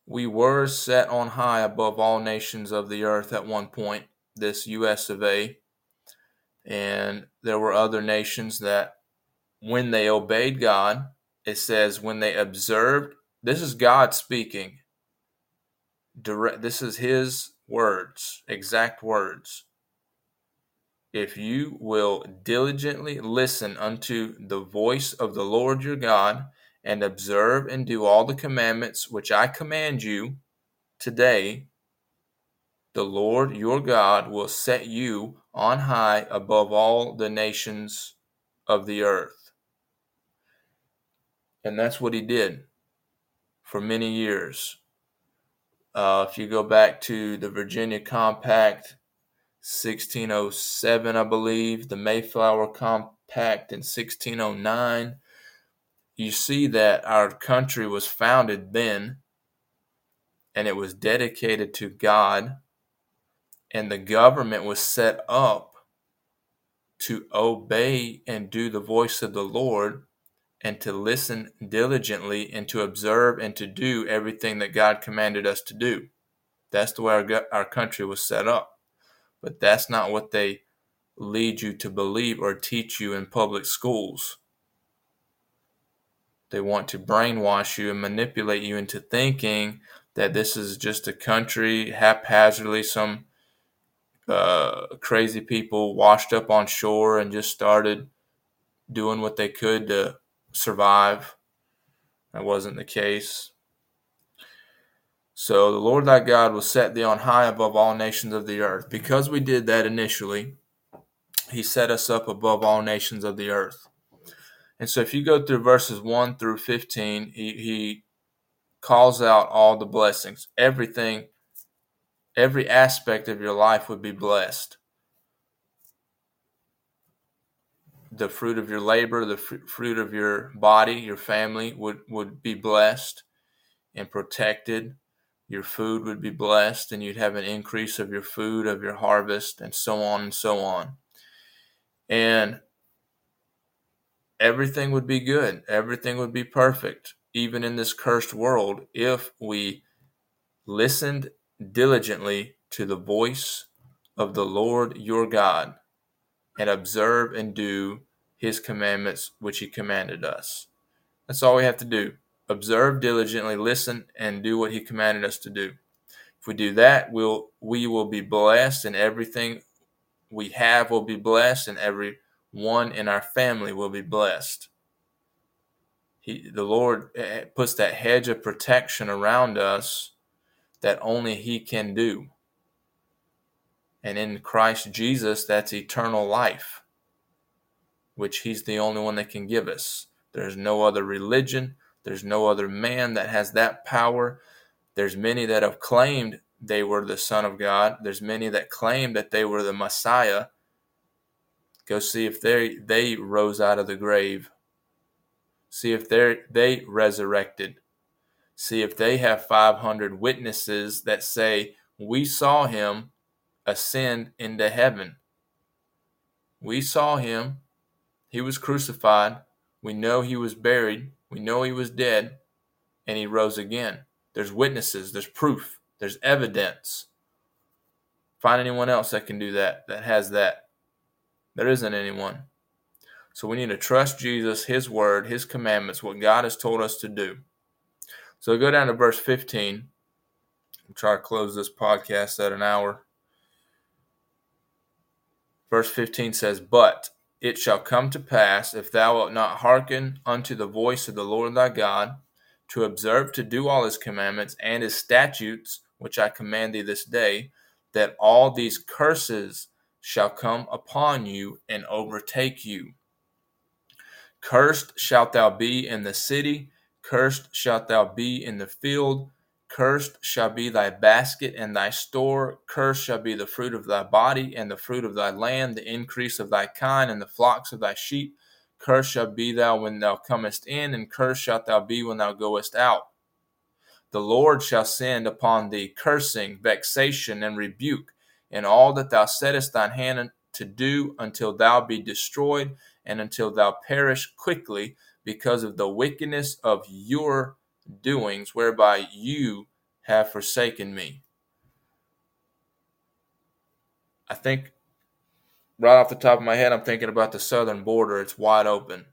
We were set on high above all nations of the earth at one point, this US of A. And there were other nations that, when they obeyed God, it says, when they observed this is God speaking. Direct, this is His words, exact words. If you will diligently listen unto the voice of the Lord your God, and observe and do all the commandments which I command you today, the Lord your God will set you on high above all the nations of the earth. And that's what he did for many years. Uh, if you go back to the Virginia Compact, 1607, I believe, the Mayflower Compact in 1609, you see that our country was founded then and it was dedicated to God, and the government was set up to obey and do the voice of the Lord and to listen diligently and to observe and to do everything that God commanded us to do. That's the way our, our country was set up. But that's not what they lead you to believe or teach you in public schools. They want to brainwash you and manipulate you into thinking that this is just a country haphazardly, some uh, crazy people washed up on shore and just started doing what they could to survive. That wasn't the case. So the Lord thy God will set thee on high above all nations of the earth. Because we did that initially, he set us up above all nations of the earth. And so if you go through verses 1 through 15, he, he calls out all the blessings. Everything, every aspect of your life would be blessed. the fruit of your labor, the fruit of your body, your family would, would be blessed and protected. Your food would be blessed, and you'd have an increase of your food, of your harvest, and so on and so on. And everything would be good. Everything would be perfect, even in this cursed world, if we listened diligently to the voice of the Lord your God and observe and do his commandments which he commanded us. That's all we have to do. observe diligently, listen, and do what He commanded us to do. If we do that, we'll we will be blessed, and everything we have will be blessed, and every one in our family will be blessed. He, the Lord eh, puts that hedge of protection around us that only He can do. And in Christ Jesus, that's eternal life, which He's the only one that can give us. There's no other religion, there's no other man that has that power. There's many that have claimed they were the Son of God. There's many that claim that they were the Messiah. Go see if they they rose out of the grave. See if they they resurrected. See if they have 500 witnesses that say we saw him ascend into heaven. We saw him. He was crucified. We know he was buried. We know he was dead and he rose again. There's witnesses, there's proof, there's evidence. Find anyone else that can do that, that has that. There isn't anyone. So we need to trust Jesus, his word, his commandments, what God has told us to do. So go down to verse 15. I'll try to close this podcast at an hour. Verse 15 says, But it shall come to pass, if thou wilt not hearken unto the voice of the Lord thy God, to observe to do all his commandments and his statutes, which I command thee this day, that all these curses shall come upon you and overtake you. Cursed shalt thou be in the city, cursed shalt thou be in the field. Cursed shall be thy basket and thy store. Cursed shall be the fruit of thy body and the fruit of thy land, the increase of thy kind and the flocks of thy sheep. Cursed shall be thou when thou comest in, and cursed shalt thou be when thou goest out. The Lord shall send upon thee cursing, vexation, and rebuke, in all that thou settest thine hand to do until thou be destroyed, and until thou perish quickly because of the wickedness of your doings whereby you have forsaken me. I think right off the top of my head, I'm thinking about the southern border. It's wide open.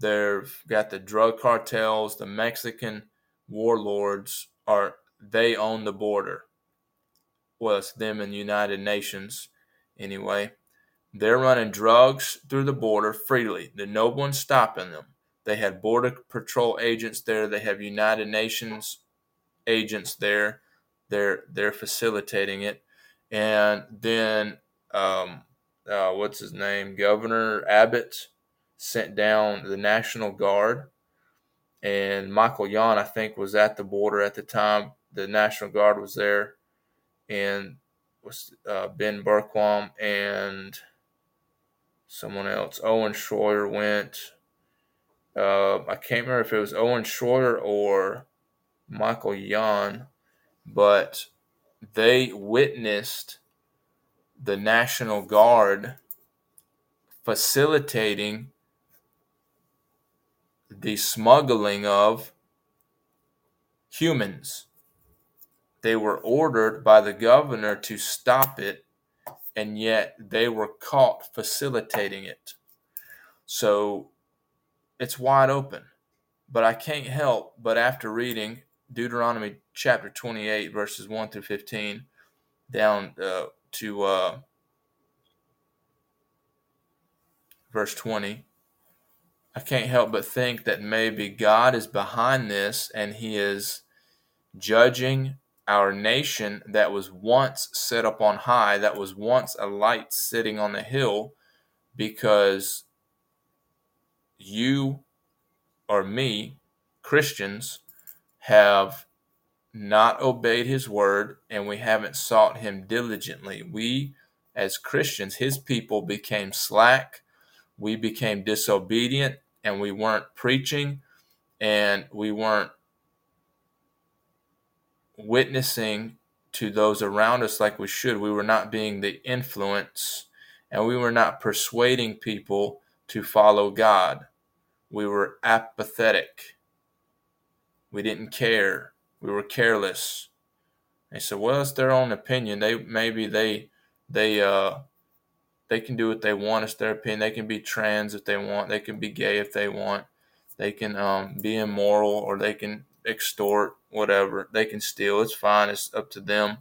They've got the drug cartels, the Mexican warlords are they own the border. It's them and United Nations anyway. They're running drugs through the border freely. There's no one stopping them. They had Border Patrol agents there. They have United Nations agents there. They're they're facilitating it, and then um, uh, what's his name? Governor Abbott sent down the National Guard, and Michael Yon, I think, was at the border at the time. The National Guard was there, and was uh, Ben Bergquam and someone else. Owen Schroyer went. Uh, I can't remember if it was Owen Schroyer or Michael Yon, but they witnessed the National Guard facilitating the smuggling of humans. They were ordered by the governor to stop it, and yet they were caught facilitating it. So it's wide open. But I can't help but after reading Deuteronomy chapter 28, verses 1 through 15, down uh, to uh, verse 20, I can't help but think that maybe God is behind this and He is judging our nation that was once set up on high, that was once a light sitting on the hill, because you or me, Christians, have not obeyed his word and we haven't sought him diligently. We, as Christians, his people, became slack. We became disobedient and we weren't preaching and we weren't witnessing to those around us like we should. We were not being the influence and we were not persuading people to follow God. We were apathetic. We didn't care. We were careless. They said, "Well, it's their own opinion. They maybe they they uh they can do what they want. It's their opinion. They can be trans if they want. They can be gay if they want. They can um, be immoral or they can extort, whatever. They can steal. It's fine. It's up to them.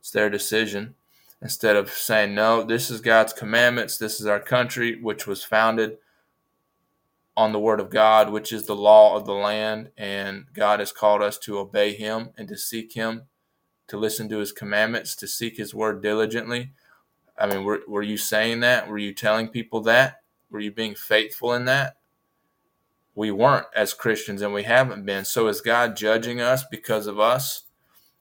It's their decision. Instead of saying, no, this is God's commandments. This is our country, which was founded on the word of God, which is the law of the land. And God has called us to obey him and to seek him, to listen to his commandments, to seek his word diligently. I mean, were, were you saying that? Were you telling people that? Were you being faithful in that? We weren't as Christians and we haven't been. So is God judging us because of us?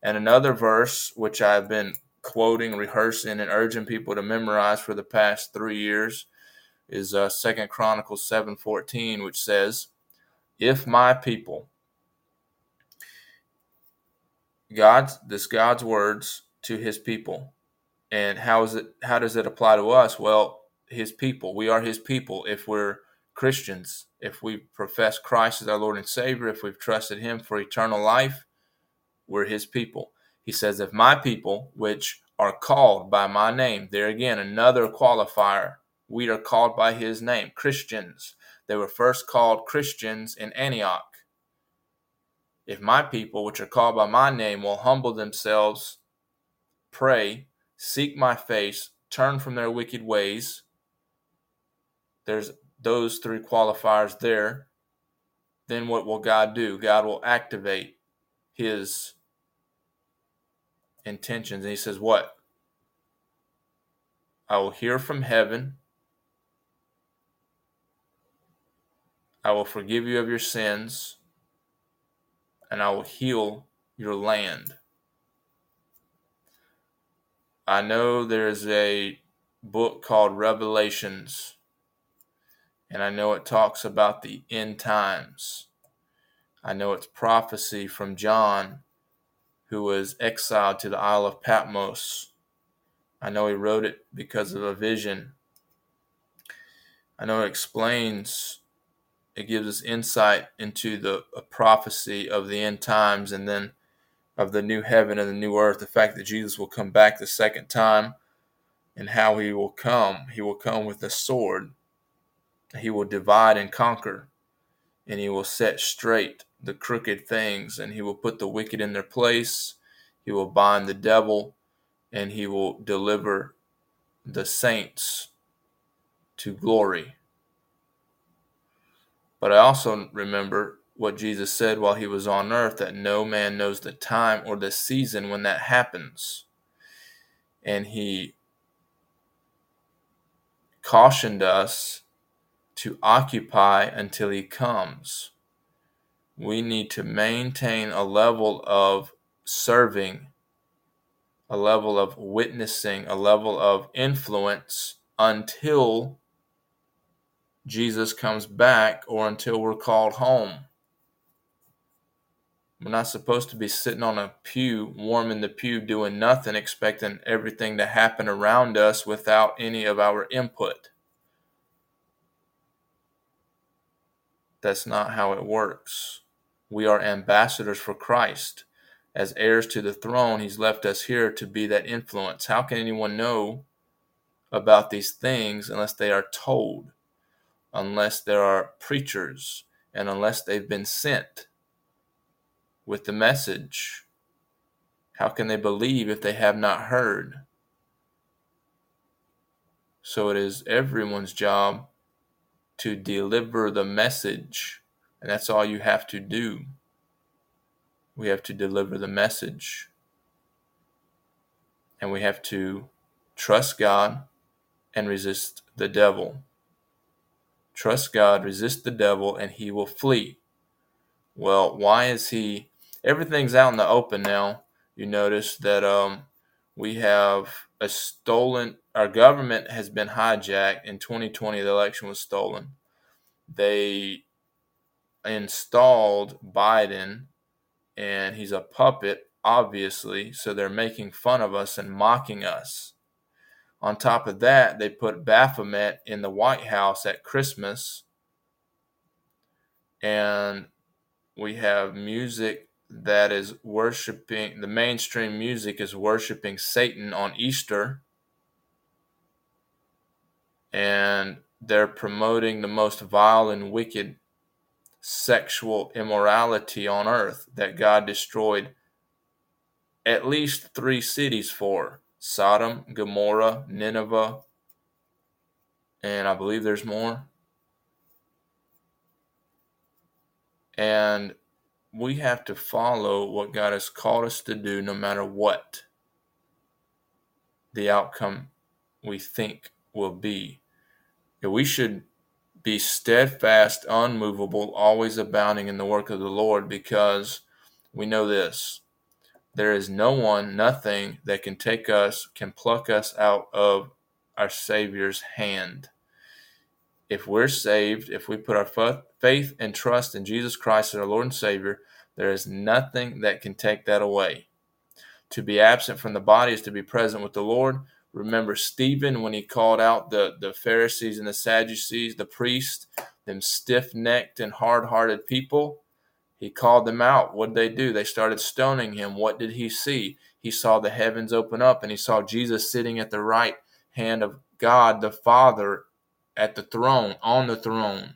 And another verse, which I've been quoting, rehearsing, and urging people to memorize for the past three years, is uh, Second Chronicles seven fourteen, which says, "If my people, God's this God's words to His people, and how is it? How does it apply to us? Well, His people. We are His people. If we're Christians, if we profess Christ as our Lord and Savior, if we've trusted Him for eternal life, we're His people. He says, If my people, which are called by my name, there again, another qualifier, we are called by His name, Christians. They were first called Christians in Antioch. If my people, which are called by my name, will humble themselves, pray, seek my face, turn from their wicked ways, there's those three qualifiers there, then what will God do? God will activate his intentions. And he says, What? I will hear from heaven. I will forgive you of your sins, and I will heal your land. I know there's a book called Revelations, and I know it talks about the end times. I know it's prophecy from John, who was exiled to the Isle of Patmos. I know he wrote it because of a vision. I know it explains, it gives us insight into the prophecy of the end times and then of the new heaven and the new earth, the fact that Jesus will come back the second time, and how he will come. He will come with a sword. He will divide and conquer, and he will set straight the crooked things, and he will put the wicked in their place. He will bind the devil, and he will deliver the saints to glory. But I also remember what Jesus said while he was on earth that no man knows the time or the season when that happens. And he cautioned us to occupy until he comes. We need to maintain a level of serving, a level of witnessing, a level of influence until Jesus comes back or until we're called home. We're not supposed to be sitting on a pew, warm in the pew, doing nothing, expecting everything to happen around us without any of our input. That's not how it works. We are ambassadors for Christ. As heirs to the throne, He's left us here to be that influence. How can anyone know about these things unless they are told, unless there are preachers, and unless they've been sent? with the message. How can they believe if they have not heard? So it is everyone's job to deliver the message, and that's all you have to do. We have to deliver the message, and we have to trust God and resist the devil. Trust God, resist the devil, and he will flee. Well, why is he everything's out in the open now. You notice that um, we have a stolen. Our government has been hijacked. In 2020, the election was stolen. They installed Biden, and he's a puppet, obviously. So they're making fun of us and mocking us. On top of that, they put Baphomet in the White House at Christmas, and we have music that is worshiping the mainstream music is worshiping Satan on Easter and they're promoting the most vile and wicked sexual immorality on earth that God destroyed at least three cities for Sodom, Gomorrah, Nineveh, and I believe there's more. And we have to follow what God has called us to do no matter what the outcome we think will be. We should be steadfast, unmovable, always abounding in the work of the Lord because we know this. There is no one, nothing that can take us, can pluck us out of our Savior's hand. If we're saved, if we put our faith and trust in Jesus Christ as our Lord and Savior, there is nothing that can take that away. To be absent from the body is to be present with the Lord. Remember Stephen when he called out the, the Pharisees and the Sadducees, the priests, them stiff necked and hard hearted people. He called them out. What did they do? They started stoning him. What did he see? He saw the heavens open up and he saw Jesus sitting at the right hand of God the Father at the throne, on the throne.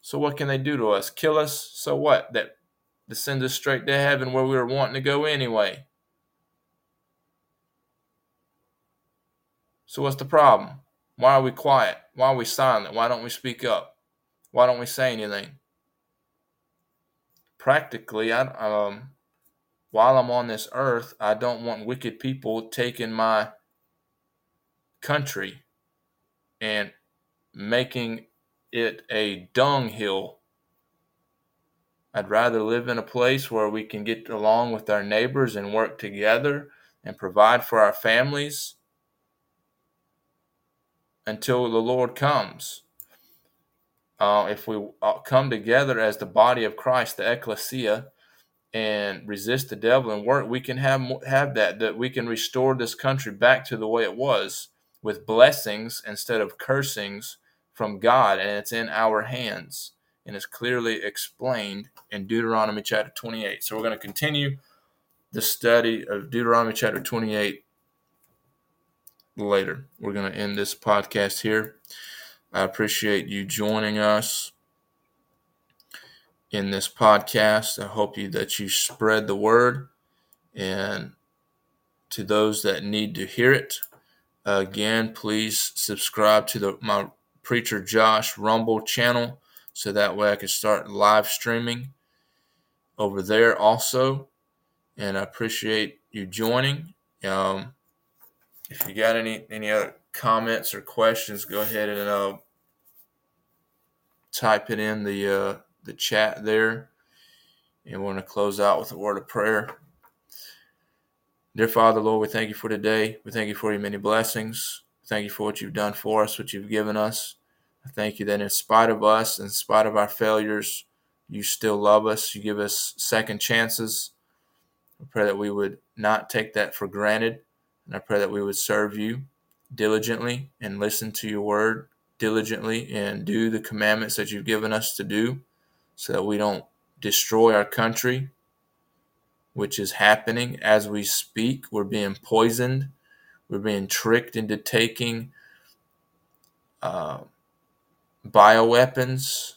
So what can they do to us? Kill us? So what? That to send us straight to heaven where we were wanting to go anyway. So, what's the problem? Why are we quiet? Why are we silent? Why don't we speak up? Why don't we say anything? Practically, I, um, while I'm on this earth, I don't want wicked people taking my country and making it a dunghill. I'd rather live in a place where we can get along with our neighbors and work together and provide for our families until the Lord comes. Uh, if we uh, come together as the body of Christ, the ecclesia, and resist the devil and work, we can have have that that we can restore this country back to the way it was with blessings instead of cursings from God, and it's in our hands and is clearly explained in Deuteronomy chapter 28. So we're going to continue the study of Deuteronomy chapter 28 later. We're going to end this podcast here. I appreciate you joining us in this podcast. I hope you that you spread the word and to those that need to hear it. Again, please subscribe to the my preacher Josh Rumble channel so that way I can start live streaming over there also. And I appreciate you joining. Um, if you got any any other comments or questions, go ahead and uh, type it in the uh, the chat there. And we're going to close out with a word of prayer. Dear Father, Lord, we thank you for today. We thank you for your many blessings. Thank you for what you've done for us, what you've given us. I thank you that in spite of us, in spite of our failures, you still love us. You give us second chances. I pray that we would not take that for granted. And I pray that we would serve you diligently and listen to your word diligently and do the commandments that you've given us to do so that we don't destroy our country, which is happening as we speak. We're being poisoned, we're being tricked into taking uh, bioweapons,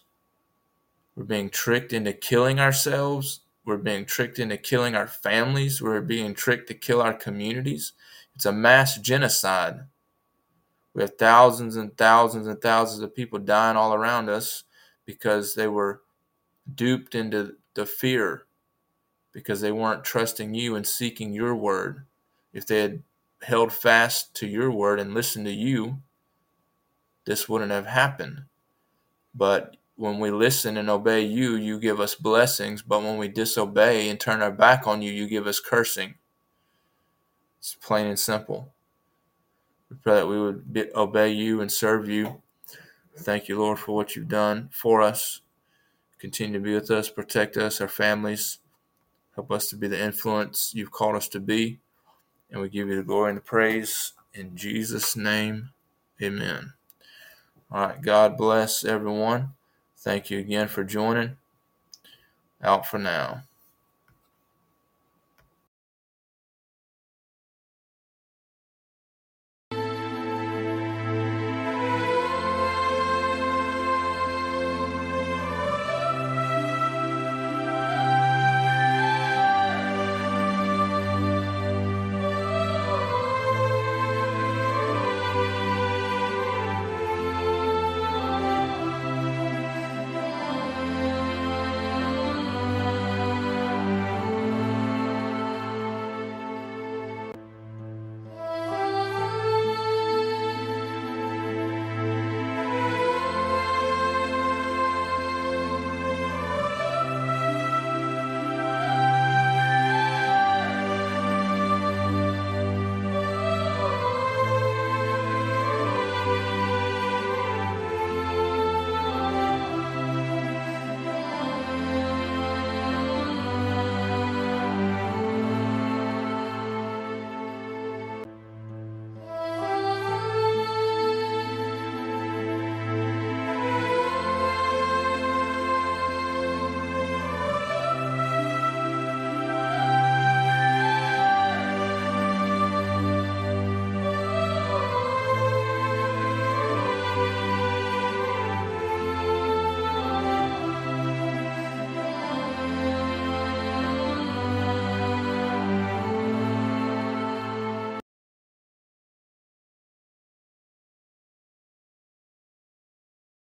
we're being tricked into killing ourselves. We're being tricked into killing our families. We're being tricked to kill our communities. It's a mass genocide. We have thousands and thousands and thousands of people dying all around us because they were duped into the fear because they weren't trusting you and seeking your word. If they had held fast to your word and listened to you, this wouldn't have happened. But when we listen and obey you, you give us blessings. But when we disobey and turn our back on you, you give us cursing. It's plain and simple. We pray that we would be, obey you and serve you. Thank you, Lord, for what you've done for us. Continue to be with us, protect us, our families. Help us to be the influence you've called us to be. And we give you the glory and the praise. In Jesus' name, amen. All right, God bless everyone. Thank you again for joining. Out for now.